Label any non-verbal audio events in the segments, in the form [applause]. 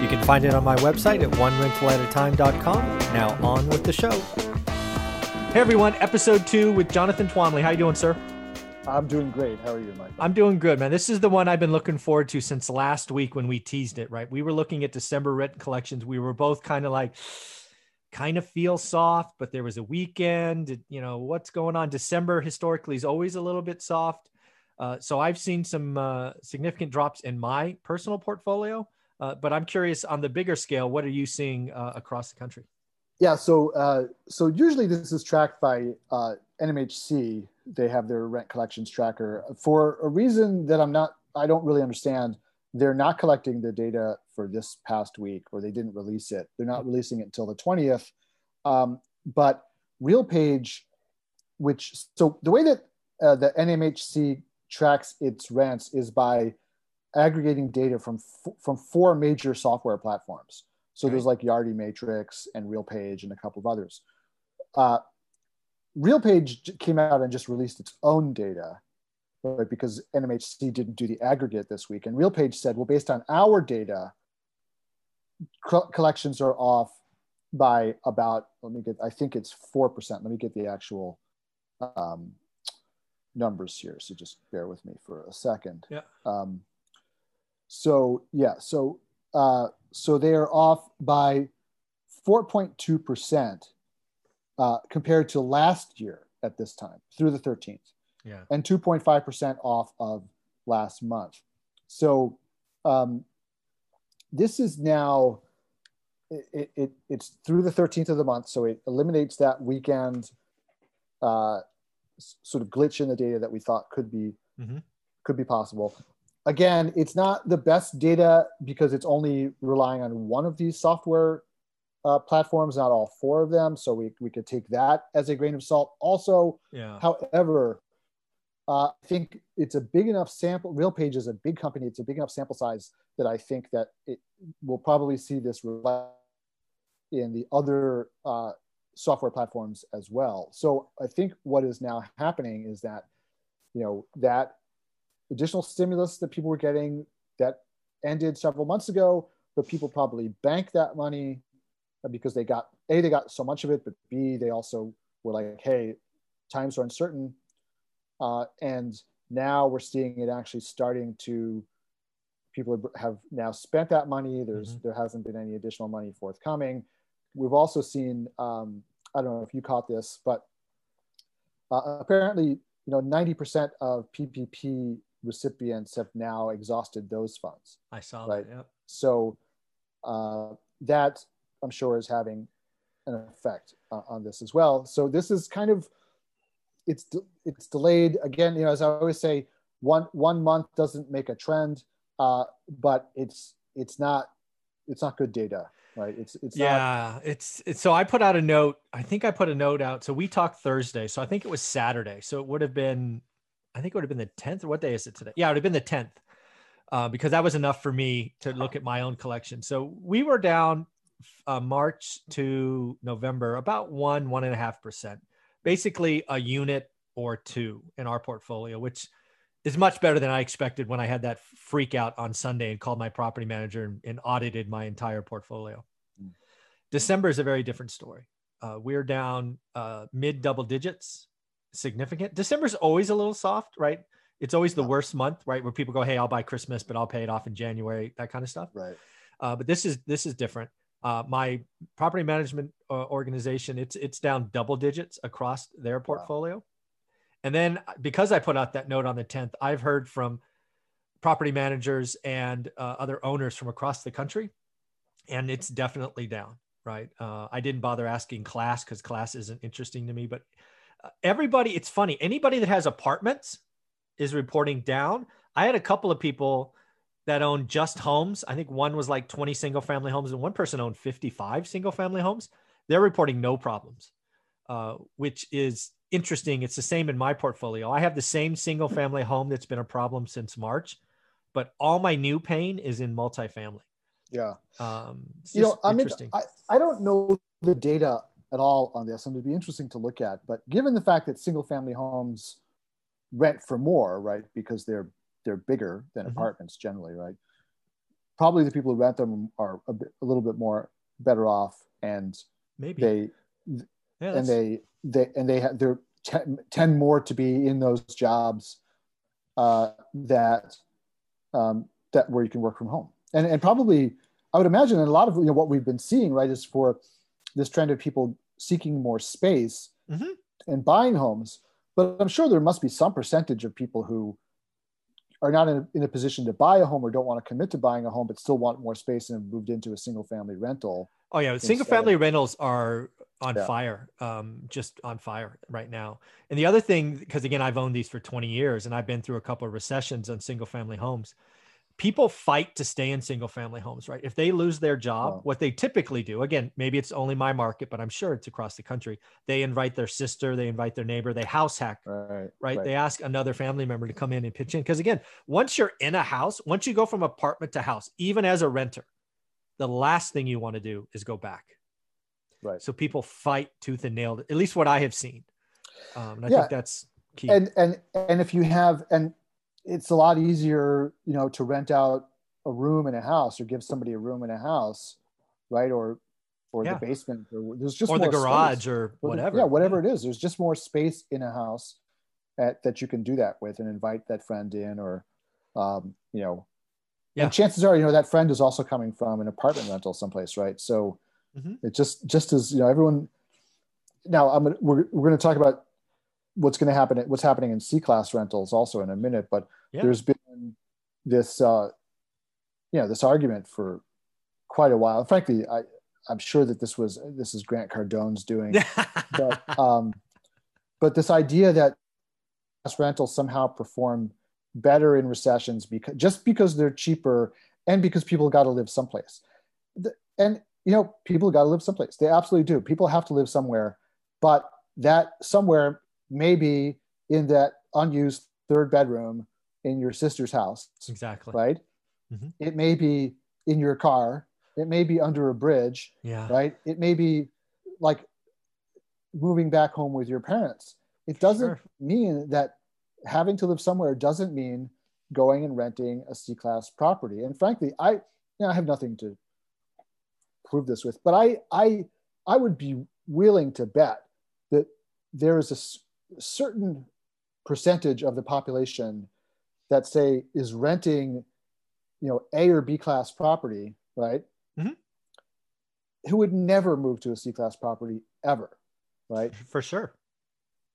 You can find it on my website at onerentalatatime.com. Now on with the show. Hey everyone, episode two with Jonathan Twombly. How you doing, sir? I'm doing great. How are you, Mike? I'm doing good, man. This is the one I've been looking forward to since last week when we teased it, right? We were looking at December rent collections. We were both kind of like, kind of feel soft, but there was a weekend. You know, what's going on? December historically is always a little bit soft. Uh, so I've seen some uh, significant drops in my personal portfolio. Uh, but I'm curious on the bigger scale, what are you seeing uh, across the country? Yeah, so uh, so usually this is tracked by uh, NMHC. They have their rent collections tracker for a reason that I'm not. I don't really understand. They're not collecting the data for this past week, or they didn't release it. They're not releasing it until the 20th. Um, but RealPage, which so the way that uh, the NMHC tracks its rents is by aggregating data from from four major software platforms. So there's like Yardi Matrix and RealPage and a couple of others. Uh, RealPage came out and just released its own data, right? Because NMHC didn't do the aggregate this week, and RealPage said, well, based on our data, co- collections are off by about. Let me get. I think it's four percent. Let me get the actual um, numbers here. So just bear with me for a second. Yeah. Um, so yeah, so uh, so they are off by 4.2 percent uh, compared to last year at this time through the 13th. Yeah, and 2.5 percent off of last month. So um, this is now it, it, it's through the 13th of the month, so it eliminates that weekend uh, sort of glitch in the data that we thought could be mm-hmm. could be possible again, it's not the best data because it's only relying on one of these software uh, platforms, not all four of them. So we, we could take that as a grain of salt. Also, yeah. however, uh, I think it's a big enough sample. RealPage is a big company. It's a big enough sample size that I think that it will probably see this in the other uh, software platforms as well. So I think what is now happening is that, you know, that additional stimulus that people were getting that ended several months ago, but people probably banked that money because they got a they got so much of it, but b they also were like, hey, times are uncertain, uh, and now we're seeing it actually starting to people have now spent that money. There's mm-hmm. there hasn't been any additional money forthcoming. We've also seen um, I don't know if you caught this, but uh, apparently you know 90% of PPP recipients have now exhausted those funds. I saw right? that. Yeah. So uh, that I'm sure is having an effect uh, on this as well. So this is kind of it's de- it's delayed again. You know, as I always say, one one month doesn't make a trend, uh, but it's it's not it's not good data right it's it's yeah not... it's it's so i put out a note i think i put a note out so we talked thursday so i think it was saturday so it would have been I think it would have been the 10th. What day is it today? Yeah, it would have been the 10th uh, because that was enough for me to look at my own collection. So we were down uh, March to November about one, one and a half percent, basically a unit or two in our portfolio, which is much better than I expected when I had that freak out on Sunday and called my property manager and, and audited my entire portfolio. Mm. December is a very different story. Uh, we're down uh, mid double digits significant. December's always a little soft, right? It's always the worst month, right? Where people go, "Hey, I'll buy Christmas, but I'll pay it off in January," that kind of stuff. Right. Uh, but this is this is different. Uh, my property management uh, organization, it's it's down double digits across their portfolio. Wow. And then uh, because I put out that note on the 10th, I've heard from property managers and uh, other owners from across the country, and it's definitely down. Right. Uh, I didn't bother asking class because class isn't interesting to me, but everybody, it's funny. Anybody that has apartments is reporting down. I had a couple of people that own just homes. I think one was like 20 single family homes, and one person owned 55 single family homes. They're reporting no problems, uh, which is interesting. It's the same in my portfolio. I have the same single family home that's been a problem since March, but all my new pain is in multifamily. Yeah. Um, you know, I mean, I, I don't know the data at all on this, and it'd be interesting to look at. But given the fact that single family homes rent for more, right, because they're they're bigger than mm-hmm. apartments generally, right? Probably the people who rent them are a, bit, a little bit more better off, and maybe they yeah, and they they and they have they're more to be in those jobs uh, that um, that where you can work from home, and and probably I would imagine, and a lot of you know what we've been seeing, right, is for this trend of people seeking more space mm-hmm. and buying homes. But I'm sure there must be some percentage of people who are not in a, in a position to buy a home or don't want to commit to buying a home, but still want more space and have moved into a single family rental. Oh yeah, single family rentals are on yeah. fire, um, just on fire right now. And the other thing, because again, I've owned these for 20 years and I've been through a couple of recessions on single family homes people fight to stay in single family homes, right? If they lose their job, wow. what they typically do, again, maybe it's only my market, but I'm sure it's across the country. They invite their sister, they invite their neighbor, they house hack, right? right? right. They ask another family member to come in and pitch in. Because again, once you're in a house, once you go from apartment to house, even as a renter, the last thing you want to do is go back. Right. So people fight tooth and nail, at least what I have seen. Um, and I yeah. think that's key. And and and if you have and it's a lot easier, you know, to rent out a room in a house or give somebody a room in a house, right? Or or yeah. the basement or there's just or the garage space. or whatever. yeah, whatever it is. There's just more space in a house at, that you can do that with and invite that friend in or um, you know yeah. and chances are you know that friend is also coming from an apartment rental someplace right so mm-hmm. it just just as you know everyone now i'm gonna we're, we're going to talk about what's going to happen what's happening in c class rentals also in a minute but yeah. there's been this uh you know this argument for quite a while. Frankly i i'm sure that this was this is grant cardone's doing [laughs] but um but this idea that rentals somehow perform better in recessions because just because they're cheaper and because people got to live someplace. And you know people got to live someplace. They absolutely do. People have to live somewhere but that somewhere maybe in that unused third bedroom in your sister's house. Exactly. Right. Mm-hmm. It may be in your car. It may be under a bridge. Yeah. Right. It may be like moving back home with your parents. It doesn't sure. mean that having to live somewhere doesn't mean going and renting a C class property. And frankly, I you know, I have nothing to prove this with, but I I I would be willing to bet that there is a certain percentage of the population that say is renting you know a or b class property right? Mm-hmm. who would never move to a c class property ever right? For sure.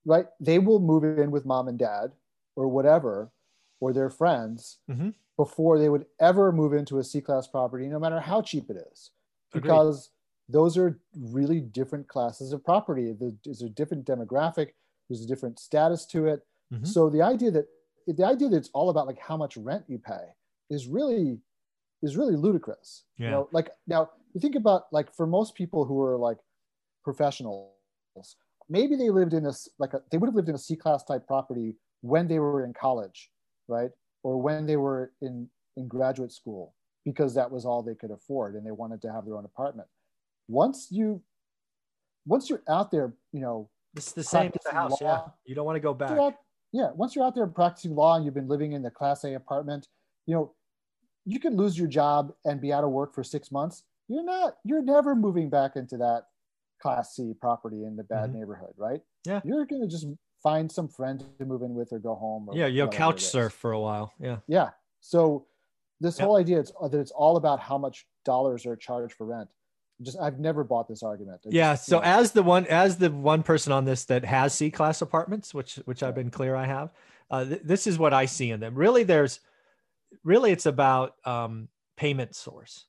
Right? They will move in with mom and dad or whatever or their friends mm-hmm. before they would ever move into a c class property no matter how cheap it is. Because Agreed. those are really different classes of property. There's a different demographic there's a different status to it. Mm-hmm. So the idea that the idea that it's all about like how much rent you pay is really is really ludicrous. Yeah. You know, like now you think about like for most people who are like professionals, maybe they lived in this like a, they would have lived in a C class type property when they were in college, right? Or when they were in in graduate school because that was all they could afford and they wanted to have their own apartment. Once you once you're out there, you know, it's the same as the house. Law. Yeah. You don't want to go back. Out, yeah. Once you're out there practicing law and you've been living in the class A apartment, you know, you can lose your job and be out of work for six months. You're not, you're never moving back into that class C property in the bad mm-hmm. neighborhood, right? Yeah. You're going to just find some friend to move in with or go home. Or yeah. You'll couch surf for a while. Yeah. Yeah. So this whole idea is that it's all about how much dollars are charged for rent just I've never bought this argument. Yeah. So as the one as the one person on this that has C class apartments, which which I've been clear I have, uh, th- this is what I see in them. Really, there's really it's about um, payment source.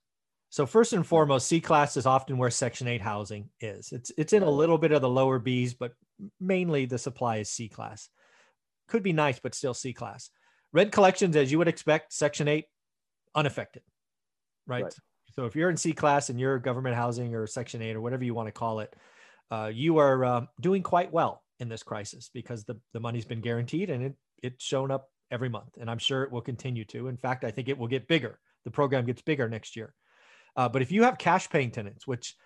So first and foremost, C class is often where Section Eight housing is. It's it's in a little bit of the lower Bs, but mainly the supply is C class. Could be nice, but still C class. Rent collections, as you would expect, Section Eight unaffected, right? Right. So if you're in C class and you're government housing or Section 8 or whatever you want to call it, uh, you are um, doing quite well in this crisis because the, the money's been guaranteed and it, it's shown up every month. And I'm sure it will continue to. In fact, I think it will get bigger. The program gets bigger next year. Uh, but if you have cash paying tenants, which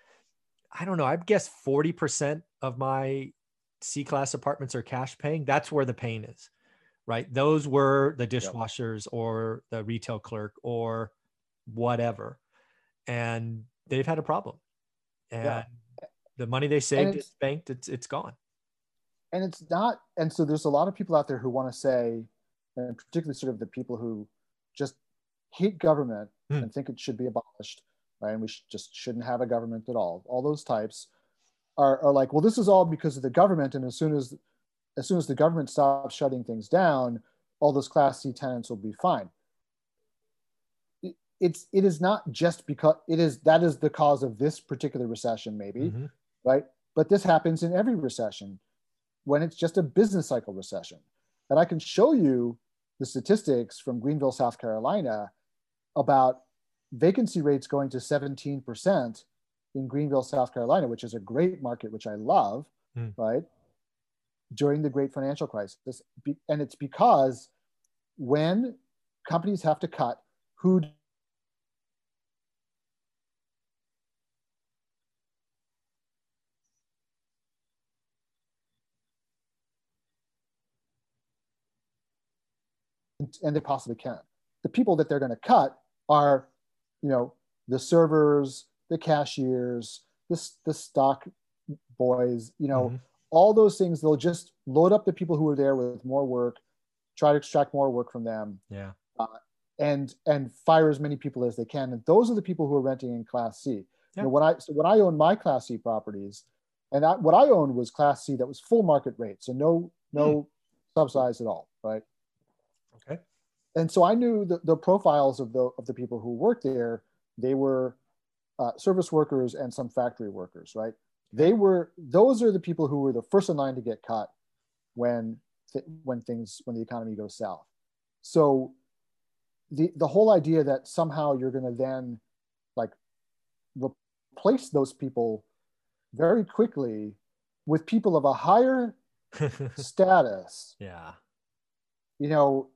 I don't know, I'd guess 40% of my C class apartments are cash paying, that's where the pain is, right? Those were the dishwashers or the retail clerk or whatever. And they've had a problem. And Yeah. the money they saved is banked, it's it's gone. and it's not and so there's a lot of people out there who want to say and particularly sort of the people who just hate government Hmm. and think it should be abolished right and we sh- just shouldn't have a government at all all those types are, are like well this is all because of the government and as soon as as soon as the government stops shutting things down all those class c tenants will be fine it's it is not just because it is that is the cause of this particular recession maybe Mhm. right? But this happens in every recession when it's just a business cycle recession. And I can show you the statistics from Greenville, South Carolina about vacancy rates going to 17% in Greenville, South Carolina, which is a great market, which I love, Hmm. right? During the great financial crisis. And it's because when companies have to cut, who and they possibly can. The people that they're going to cut are, you know, the servers, the cashiers, the, the stock boys, you know, Mhm. all those things. They'll just load up the people who are there with more work, try to extract more work from them, Yeah. and and fire as many people as they can. And those are the people who are renting in Class C. You know, when I so when I owned my Class C properties, and I, what I owned was Class C that was full market rate, so no no subsidized at all, right? Okay. and so I knew the, the profiles of the of the people who worked there. They were uh, service workers and some factory workers, right? They were those are the people who were the first in line to get cut when th- when things when the economy goes south. So the the whole idea that somehow you're going to then like replace those people very quickly with people of a higher [laughs] status yeah. you know,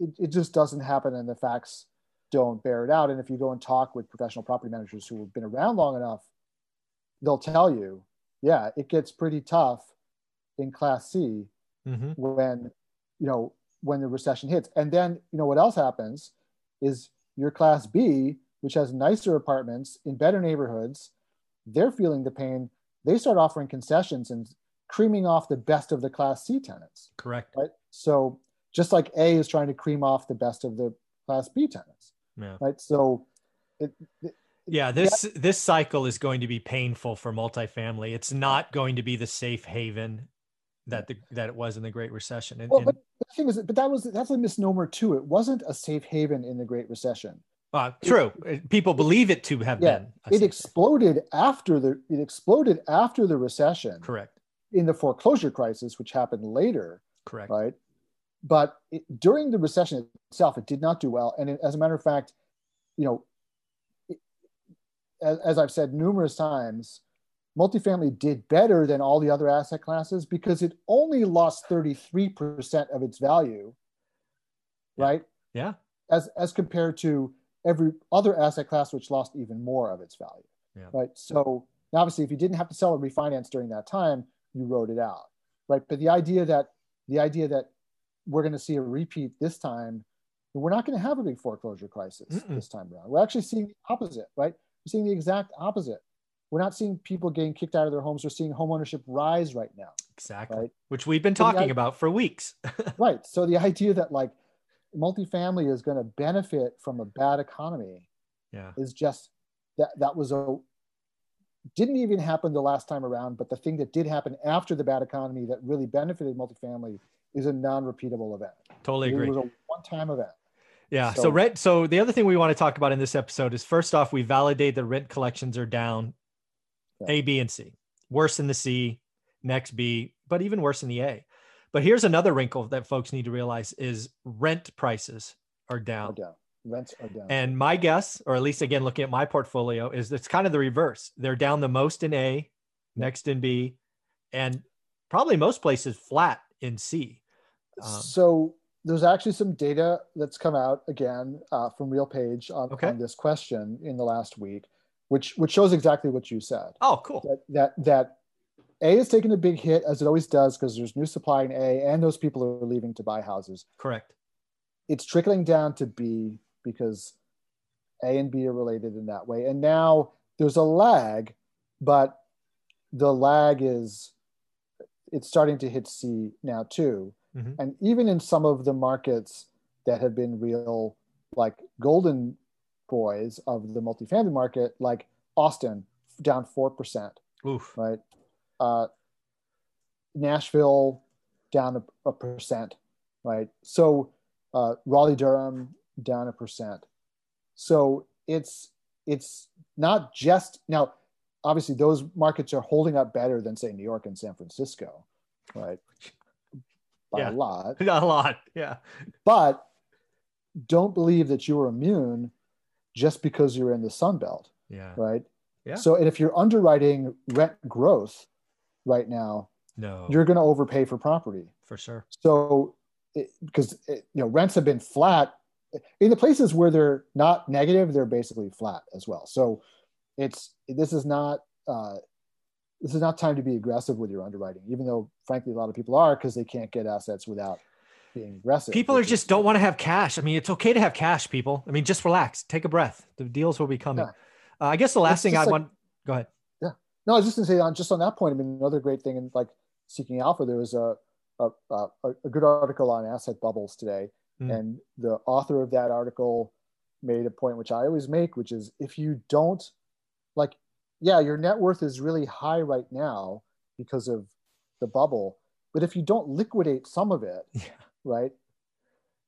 it, it just doesn't happen and the facts don't bear it out. And if you go and talk with professional property managers who have been around long enough, they'll tell you, yeah, it gets pretty tough in class C hmm when, you know, when the recession hits. And then, you know, what else happens is your class B, which has nicer apartments in better neighborhoods, they're feeling the pain. They start offering concessions and creaming off the best of the class C tenants Correct. right? So just like A is trying to cream off the best of the class B tenants, Yeah. right? So it, it- Yeah, this this cycle is going to be painful for multifamily. It's not going to be the safe haven that the, that it was in the Great Recession. And, well, but the thing is, but that was that's a misnomer too. It wasn't a safe haven in the Great Recession. uh, true, people believe it to have Yeah, been. It exploded after the it exploded after the recession. Correct. in the foreclosure crisis, which happened later, Correct. right? But it, during the recession itself, it did not do well. And it, as a matter of fact, you know, it, as, as I've said numerous times, multifamily did better than all the other asset classes because it only lost 33% of its value, right? Yeah. As, as compared to every other asset class, which lost even more of its value, Yeah. right? So obviously, if you didn't have to sell or refinance during that time, you wrote it out, right? But the idea that the idea that we're going to see a repeat this time, we're not going to have a big foreclosure crisis Mm-mm. this time around. We're actually seeing the opposite, right? We're seeing the exact opposite. We're not seeing people getting kicked out of their homes. We're seeing homeownership rise right now, Exactly. right? Which we've been So talking i- about for weeks. [laughs] Right. So the idea that like multifamily is going to benefit from a bad economy yeah. is just that that was a didn't even happen the last time around, but the thing that did happen after the bad economy that really benefited multifamily is a non-repeatable event. Totally agree. It was a one-time event. Yeah. So, So- rent. So the other thing we want to talk about in this episode is first off, we validate the rent collections are down, Yeah. A, B, and C. Worse in the C, next B, but even worse in the A. But here's another wrinkle that folks need to realize is rent prices are No down. rents are down. And my guess, or at least again looking at my portfolio, is it's kind of the reverse. They're down the most in A, next in B, and probably most places flat in C. Um, so there's actually some data that's come out again uh, from RealPage on, okay. on, this question in the last week, which which shows exactly what you said. Oh, cool. That that, that A is taking a big hit as it always does because there's new supply in A, and those people are leaving to buy houses. Correct. It's trickling down to B because A and B are related in that way, and now there's a lag, but the lag is it's starting to hit C now too Mm-hmm. And even in some of the markets that have been real, like golden boys of the multifamily market, like Austin, down 4%. Oof. Right. Uh, Nashville, down a, a percent. Right. So uh, Raleigh Durham, down a percent. So it's it's not just now obviously those markets are holding up better than say New York and San Francisco, right? By yeah. a lot. [laughs] Not a lot, yeah. But don't believe that you are immune just because you're in the Sun Belt. Yeah. Right. Yeah. So, and if you're underwriting rent growth right now, no, you're going to overpay for property for sure. So, it, because it, you know rents have been flat in the places where they're not negative, they're basically flat as well. So, it's this is not uh, this is not time to be aggressive with your underwriting, even though frankly a lot of people are because they can't get assets without being aggressive. People are just don't want to have cash. I mean, it's okay to have cash, people. I mean, just relax, take a breath. The deals will be coming. Yeah. Uh, I guess the last it's thing I like, want. Go ahead. Yeah. No, I was just gonna say on just on that point. I mean, another great thing in like seeking alpha, there was a a, a, a good article on asset bubbles today, mm. and the author of that article made a point which I always make, which is if you don't like yeah, your net worth is really high right now because of the bubble. But if you don't liquidate some of it, yeah. right,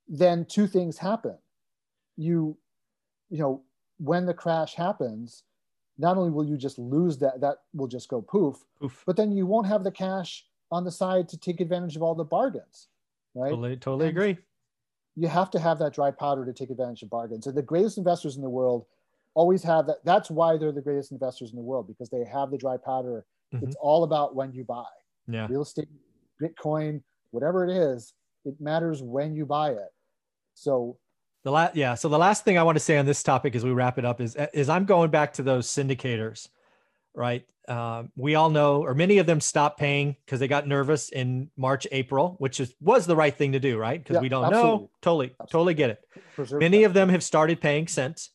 then two things happen. You, you know, when the crash happens, not only will you just lose that, that will just go poof, poof. but then you won't have the cash on the side to take advantage of all the bargains, right? Totally, totally agree. You have to have that dry powder to take advantage of bargains. And the greatest investors in the world always have that. That's why they're the greatest investors in the world because they have the dry powder. Mm-hmm. It's all about when you buy. Yeah. Real estate, Bitcoin, whatever it is, it matters when you buy it. So the last, yeah. So the last thing I want to say on this topic as we wrap it up is, is I'm going back to those syndicators, right? Um, we all know, or many of them stopped paying because they got nervous in March, April, which is was the right thing to do, right? Because yeah, we don't absolutely. know. Totally, absolutely. totally get it. Preserve many that. of them have started paying since.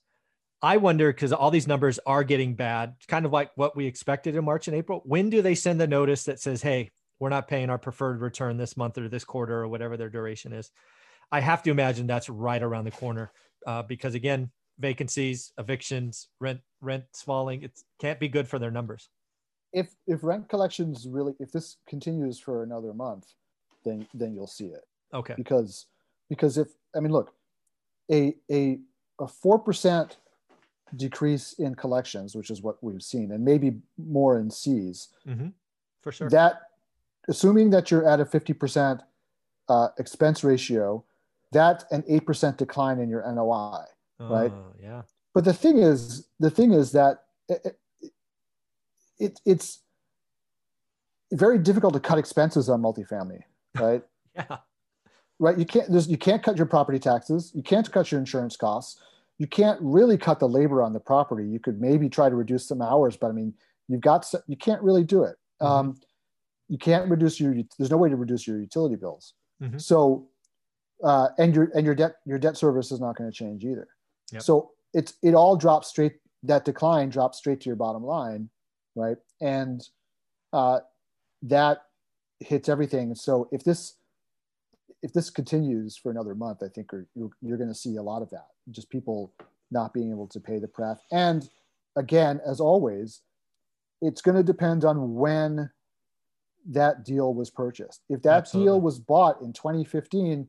I wonder because all these numbers are getting bad, kind of like what we expected in March and April. When do they send the notice that says, "Hey, we're not paying our preferred return this month or this quarter or whatever their duration is"? I have to imagine that's right around the corner uh, because again, vacancies, evictions, rent rents falling. It can't be good for their numbers. If if rent collections really, if this continues for another month, then then you'll see it. Okay. Because because if I mean, look, a a a four percent decrease in collections, which is what we've seen, and maybe more in C's. Mm-hmm. For sure. That, assuming that you're at a 50% uh, expense ratio, that's an 8% decline in your NOI, oh, right? Yeah. But the thing is, the thing is that it, it, it's very difficult to cut expenses on multifamily, [laughs] right? yeah. Right. You can't, there's, you can't cut your property taxes. You can't cut your insurance costs you can't really cut the labor on the property. You could maybe try to reduce some hours, but I mean, you've got so, you can't really do it. Mm-hmm. Um, you can't reduce your. There's no way to reduce your utility bills. Mm-hmm. So, uh, and your and your debt your debt service is not going to change either. Yep. So it's it all drops straight. That decline drops straight to your bottom line, right? And uh, that hits everything. So if this if this continues for another month, I think you're, you're going to see a lot of that. Just people not being able to pay the pref. And again, as always, it's going to depend on when that deal was purchased. If that Absolutely. deal was bought in 2015,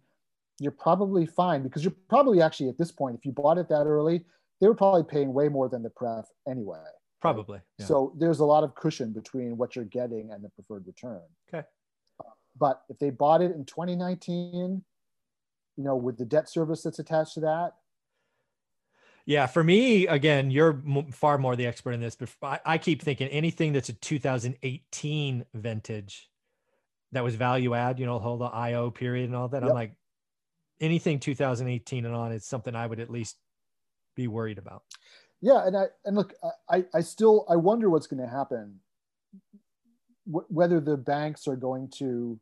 you're probably fine because you're probably actually at this point, if you bought it that early, they were probably paying way more than the pref anyway. Probably. Yeah. So there's a lot of cushion between what you're getting and the preferred return. Okay. But if they bought it in 2019, you know, with the debt service that's attached to that, Yeah, for me, again, you're m- far more the expert in this, but I, I keep thinking anything that's a 2018 vintage that was value add, you know, hold the IO period and all that. Yep. I'm like, anything 2018 and on is something I would at least be worried about. Yeah, and I and look, I I still I wonder what's going to happen, wh- whether the banks are going to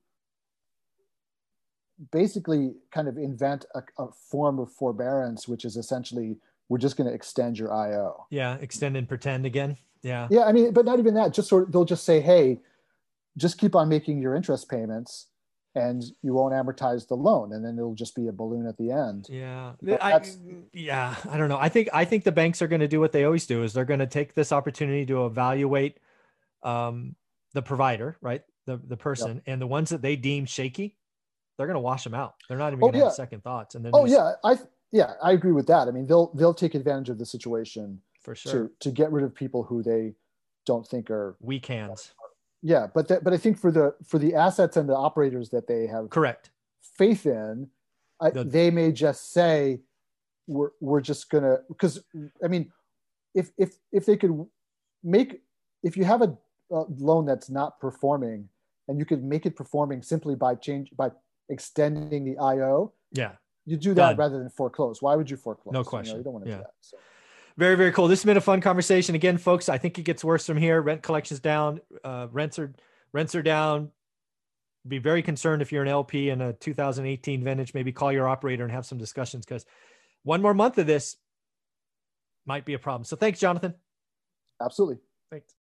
basically kind of invent a, a form of forbearance, which is essentially we're just going to extend your IO. Yeah, extend and pretend again. Yeah. Yeah, I mean, but not even that. Just sort of, they'll just say, hey, just keep on making your interest payments, and you won't amortize the loan, and then it'll just be a balloon at the end. Yeah. I, yeah. I don't know. I think I think the banks are going to do what they always do is they're going to take this opportunity to evaluate um, the provider, right? The the person and the ones that they deem shaky, they're going to wash them out. They're not even Oh, going to have second thoughts. And then Oh yeah, I yeah I agree with that. I mean, they'll they'll take advantage of the situation for sure. to to get rid of people who they don't think are Weak hands. yeah. But that but I think for the for the assets and the operators that they have Correct. faith in, I, The- they may just say we're we're just gonna because I mean, if if if they could make if you have a, a loan that's not performing and you could make it performing simply by change by extending the IO, Yeah. you do that Done. rather than foreclose. Why would you foreclose? No You know, question. You, don't want to Yeah. do that. So. Very, very cool. This has been a fun conversation. Again, folks, I think it gets worse from here. Rent collections down, uh, rents are rents are down. Be very concerned if you're an LP in a 2018 vintage. Maybe call your operator and have some discussions because one more month of this might be a problem. So thanks, Jonathan. Absolutely. Thanks.